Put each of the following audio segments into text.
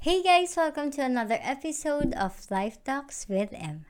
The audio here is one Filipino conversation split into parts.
Hey guys, welcome to another episode of Life Talks with M.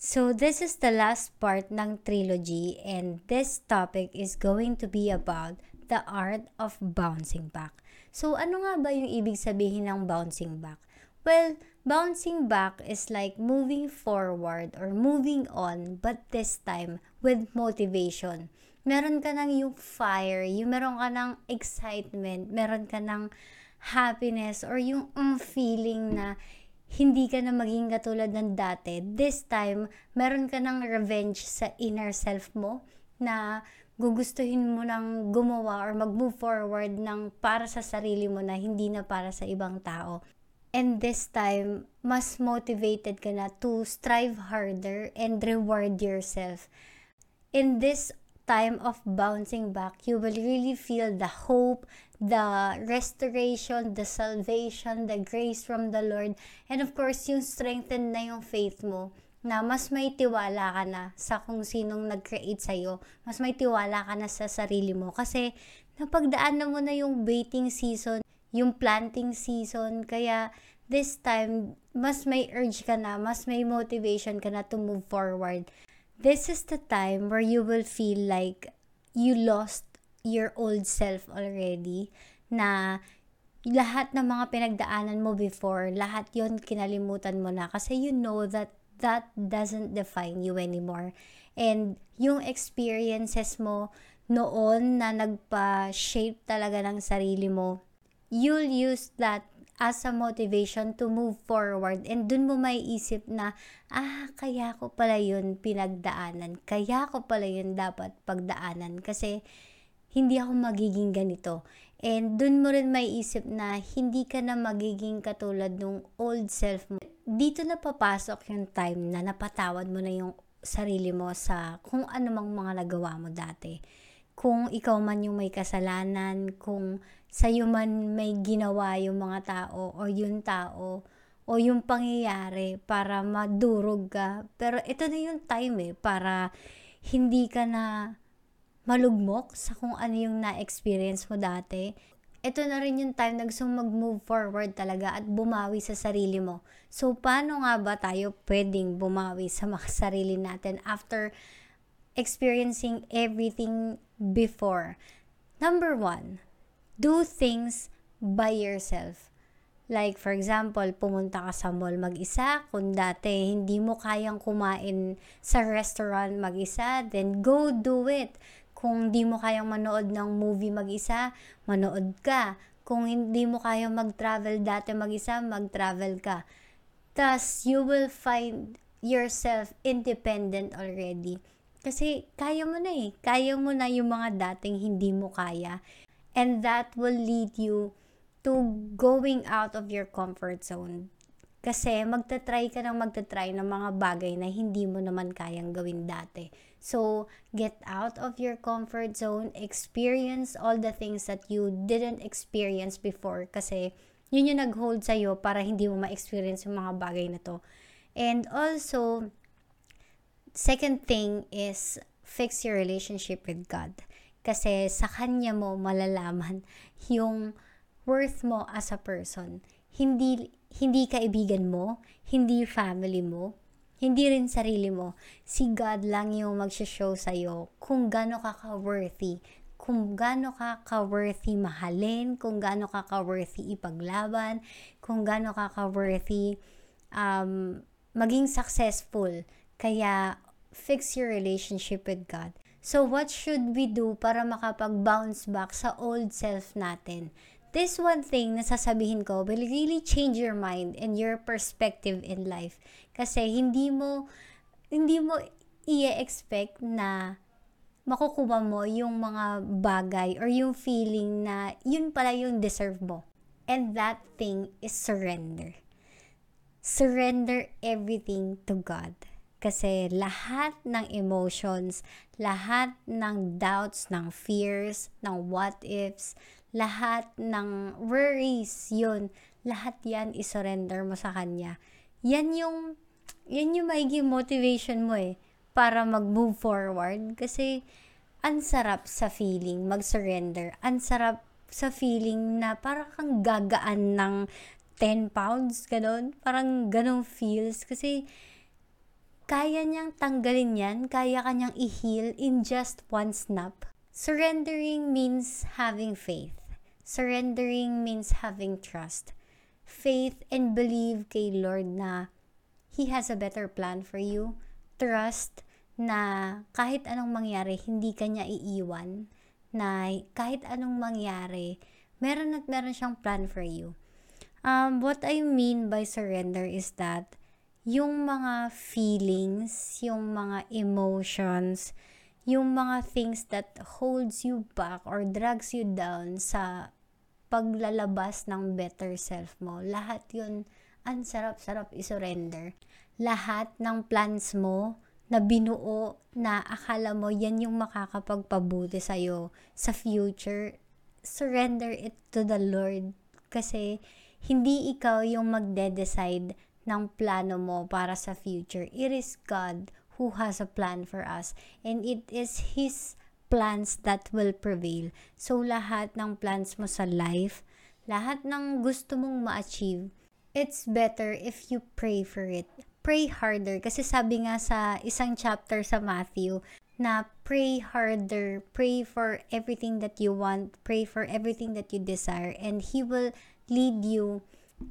So this is the last part ng trilogy and this topic is going to be about the art of bouncing back. So ano nga ba yung ibig sabihin ng bouncing back? Well, bouncing back is like moving forward or moving on but this time with motivation. Meron ka ng yung fire, yung meron ka ng excitement, meron ka ng happiness or yung um, feeling na hindi ka na maging katulad ng dati. This time, meron ka ng revenge sa inner self mo na gugustuhin mo nang gumawa or mag-move forward ng para sa sarili mo na hindi na para sa ibang tao. And this time, mas motivated ka na to strive harder and reward yourself. In this time of bouncing back, you will really feel the hope, the restoration, the salvation, the grace from the Lord, and of course, yung strengthen na yung faith mo na mas may tiwala ka na sa kung sinong nag-create sa'yo, mas may tiwala ka na sa sarili mo. Kasi napagdaan na mo na yung waiting season, yung planting season, kaya this time, mas may urge ka na, mas may motivation ka na to move forward. This is the time where you will feel like you lost your old self already na lahat ng mga pinagdaanan mo before, lahat yon kinalimutan mo na. Kasi you know that that doesn't define you anymore. And yung experiences mo noon na nagpa-shape talaga ng sarili mo, you'll use that as a motivation to move forward. And dun mo may isip na ah kaya ko pala yun pinagdaanan. Kaya ko pala yun dapat pagdaanan kasi hindi ako magiging ganito. And dun mo rin may isip na hindi ka na magiging katulad nung old self mo dito na papasok yung time na napatawad mo na yung sarili mo sa kung ano mang mga nagawa mo dati kung ikaw man yung may kasalanan, kung sa'yo man may ginawa yung mga tao o yung tao o yung pangyayari para madurog ka. Pero ito na yung time eh, para hindi ka na malugmok sa kung ano yung na-experience mo dati. Ito na rin yung time na gusto mag-move forward talaga at bumawi sa sarili mo. So, paano nga ba tayo pwedeng bumawi sa mga sarili natin after experiencing everything before. Number one, do things by yourself. Like, for example, pumunta ka sa mall mag-isa. Kung dati hindi mo kayang kumain sa restaurant mag-isa, then go do it. Kung hindi mo kayang manood ng movie mag-isa, manood ka. Kung hindi mo kayang mag-travel dati mag-isa, mag-travel ka. Thus, you will find yourself independent already kasi kaya mo na eh. Kaya mo na yung mga dating hindi mo kaya. And that will lead you to going out of your comfort zone. Kasi magta-try ka ng magta-try ng mga bagay na hindi mo naman kayang gawin dati. So, get out of your comfort zone, experience all the things that you didn't experience before kasi yun yung nag-hold sa'yo para hindi mo ma-experience yung mga bagay na to. And also, Second thing is fix your relationship with God. Kasi sa Kanya mo malalaman yung worth mo as a person. Hindi, hindi kaibigan mo, hindi family mo, hindi rin sarili mo. Si God lang yung magsha-show sa'yo kung gaano ka ka-worthy, kung gaano ka ka-worthy mahalin, kung gaano ka ka-worthy ipaglaban, kung gaano ka ka-worthy um, maging successful. Kaya fix your relationship with God. So what should we do para makapag-bounce back sa old self natin? This one thing na sasabihin ko will really change your mind and your perspective in life. Kasi hindi mo hindi mo i-expect na makukuha mo yung mga bagay or yung feeling na yun pala yung deserve mo. And that thing is surrender. Surrender everything to God. Kasi lahat ng emotions, lahat ng doubts, ng fears, ng what ifs, lahat ng worries, yun, lahat yan isurrender mo sa Kanya. Yan yung, yan yung magiging motivation mo eh, para mag-move forward. Kasi, ang sarap sa feeling, mag-surrender. Ang sarap sa feeling na parang kang gagaan ng 10 pounds, ganun. Parang ganun feels. Kasi, kaya niyang tanggalin yan, kaya kanyang i-heal in just one snap. Surrendering means having faith. Surrendering means having trust faith and believe kay Lord na He has a better plan for you. Trust na kahit anong mangyari, hindi ka niya iiwan. Na kahit anong mangyari, meron at meron siyang plan for you. Um, what I mean by surrender is that yung mga feelings, yung mga emotions, yung mga things that holds you back or drags you down sa paglalabas ng better self mo. Lahat yun, ang sarap-sarap isurrender. Lahat ng plans mo na binuo na akala mo yan yung makakapagpabuti sa'yo sa future, surrender it to the Lord. Kasi hindi ikaw yung magde-decide ng plano mo para sa future. It is God who has a plan for us. And it is His plans that will prevail. So, lahat ng plans mo sa life, lahat ng gusto mong ma-achieve, it's better if you pray for it. Pray harder. Kasi sabi nga sa isang chapter sa Matthew, na pray harder, pray for everything that you want, pray for everything that you desire, and He will lead you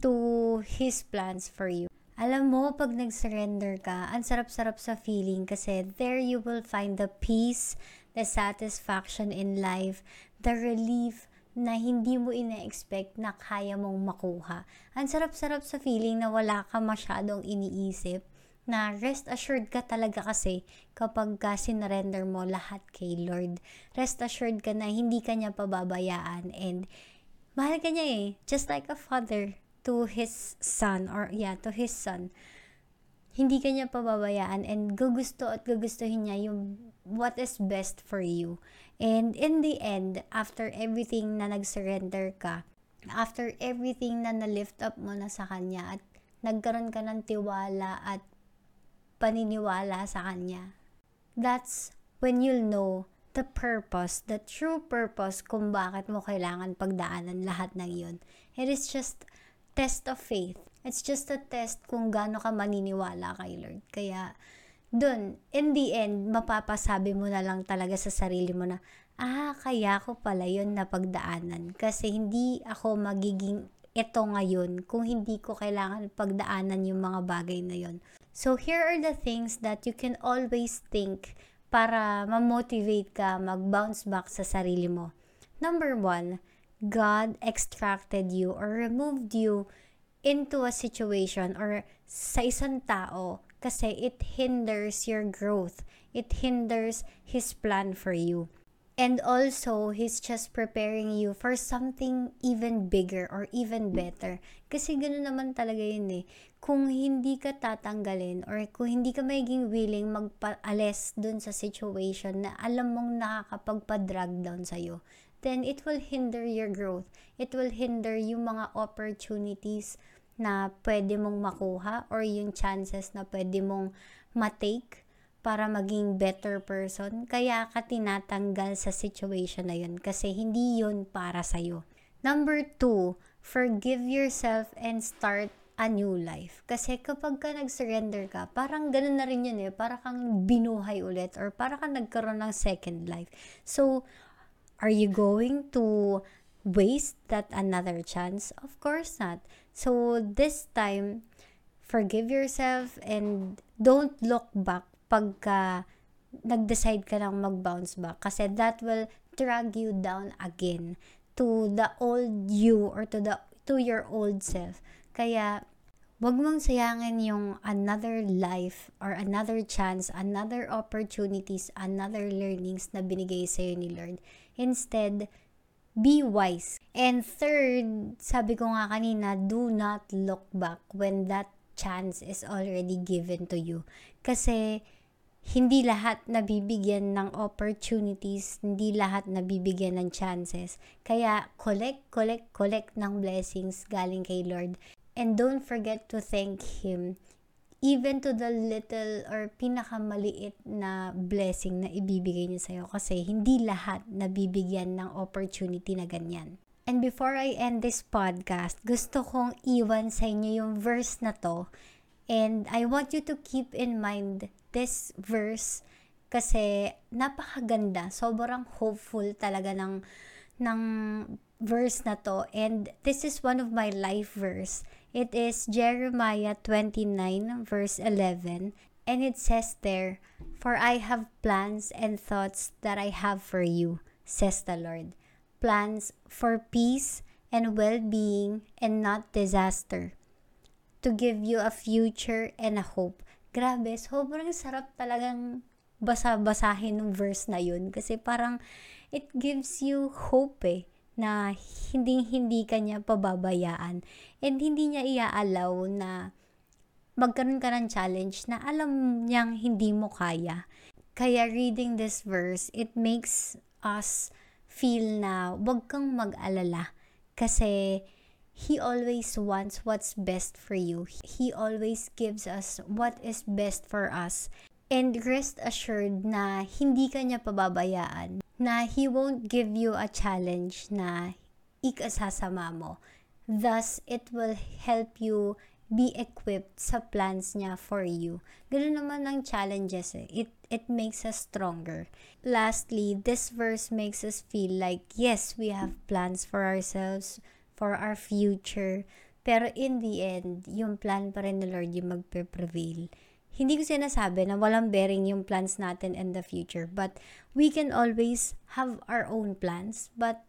to His plans for you. Alam mo, pag nag-surrender ka, ang sarap-sarap sa feeling kasi there you will find the peace, the satisfaction in life, the relief na hindi mo ina-expect na kaya mong makuha. Ang sarap-sarap sa feeling na wala ka masyadong iniisip, na rest assured ka talaga kasi kapag ka sinurrender mo lahat kay Lord. Rest assured ka na hindi ka niya pababayaan and mahal ka niya eh. Just like a father to his son or yeah, to his son. Hindi ka niya pababayaan and gugusto at gugustuhin niya yung what is best for you. And in the end, after everything na nag-surrender ka, after everything na na-lift up mo na sa Kanya at nagkaroon ka ng tiwala at paniniwala sa Kanya, that's when you'll know the purpose, the true purpose kung bakit mo kailangan pagdaanan lahat ng yun. It is just test of faith. It's just a test kung gaano ka maniniwala kay Lord. Kaya, dun, in the end, mapapasabi mo na lang talaga sa sarili mo na, ah, kaya ko pala yun na pagdaanan. Kasi hindi ako magiging ito ngayon kung hindi ko kailangan pagdaanan yung mga bagay na yon. So, here are the things that you can always think para ma-motivate ka mag-bounce back sa sarili mo. Number one, God extracted you or removed you into a situation or sa isang tao kasi it hinders your growth. It hinders His plan for you. And also, He's just preparing you for something even bigger or even better. Kasi ganoon naman talaga yun eh. Kung hindi ka tatanggalin or kung hindi ka magiging willing magpaalis dun sa situation na alam mong nakakapagpa-drag down sa'yo, then it will hinder your growth. It will hinder yung mga opportunities na pwede mong makuha or yung chances na pwede mong matake para maging better person. Kaya ka tinatanggal sa situation na yun kasi hindi yun para sa'yo. Number two, forgive yourself and start a new life. Kasi kapag ka nag-surrender ka, parang ganun na rin yun eh. Para kang binuhay ulit or para kang nagkaroon ng second life. So, Are you going to waste that another chance? Of course not. So this time, forgive yourself and don't look back pagka nag-decide ka lang mag-bounce back kasi that will drag you down again to the old you or to the to your old self. Kaya Huwag mong sayangin yung another life or another chance, another opportunities, another learnings na binigay sa'yo ni Lord. Instead, be wise. And third, sabi ko nga kanina, do not look back when that chance is already given to you. Kasi, hindi lahat nabibigyan ng opportunities, hindi lahat nabibigyan ng chances. Kaya collect, collect, collect ng blessings galing kay Lord. And don't forget to thank Him even to the little or pinakamaliit na blessing na ibibigay niya sa'yo kasi hindi lahat nabibigyan ng opportunity na ganyan. And before I end this podcast, gusto kong iwan sa inyo yung verse na to. And I want you to keep in mind this verse kasi napakaganda, sobrang hopeful talaga ng ng verse na to. And this is one of my life verse It is Jeremiah 29 verse 11 and it says there, For I have plans and thoughts that I have for you, says the Lord. Plans for peace and well-being and not disaster. To give you a future and a hope. Grabe, sobrang sarap talagang basa-basahin ng verse na yun kasi parang it gives you hope eh na hindi hindi kanya pababayaan and hindi niya iaalaw na magkaroon ka ng challenge na alam niyang hindi mo kaya. Kaya reading this verse, it makes us feel na wag kang mag-alala kasi He always wants what's best for you. He always gives us what is best for us. And rest assured na hindi ka niya pababayaan na He won't give you a challenge na ikasasama mo. Thus, it will help you be equipped sa plans niya for you. Ganun naman ang challenges eh. It, it makes us stronger. Lastly, this verse makes us feel like, yes, we have plans for ourselves, for our future. Pero in the end, yung plan pa rin ni Lord yung magpe-prevail hindi ko sinasabi na walang bearing yung plans natin in the future. But we can always have our own plans. But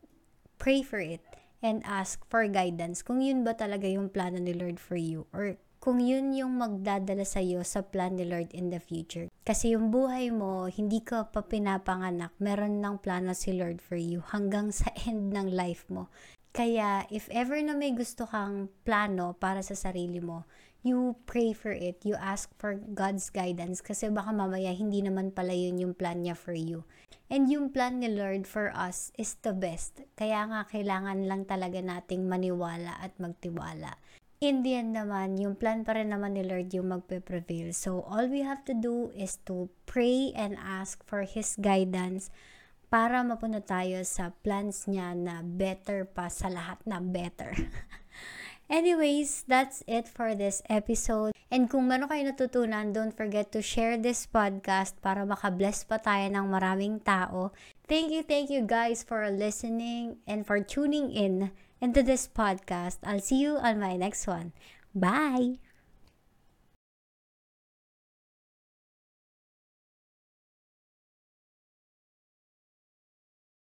pray for it and ask for guidance. Kung yun ba talaga yung plano ni Lord for you. Or kung yun yung magdadala sa iyo sa plan ni Lord in the future. Kasi yung buhay mo, hindi ka pa pinapanganak. Meron ng plano si Lord for you hanggang sa end ng life mo. Kaya if ever na may gusto kang plano para sa sarili mo, you pray for it, you ask for God's guidance kasi baka mamaya hindi naman pala yun yung plan niya for you. And yung plan ni Lord for us is the best. Kaya nga kailangan lang talaga nating maniwala at magtiwala. In the end naman, yung plan pa rin naman ni Lord yung magpe-prevail. So, all we have to do is to pray and ask for His guidance para mapunta tayo sa plans niya na better pa sa lahat na better. Anyways, that's it for this episode. And kung meron kayo natutunan, don't forget to share this podcast para makabless pa tayo ng maraming tao. Thank you, thank you guys for listening and for tuning in into this podcast. I'll see you on my next one. Bye!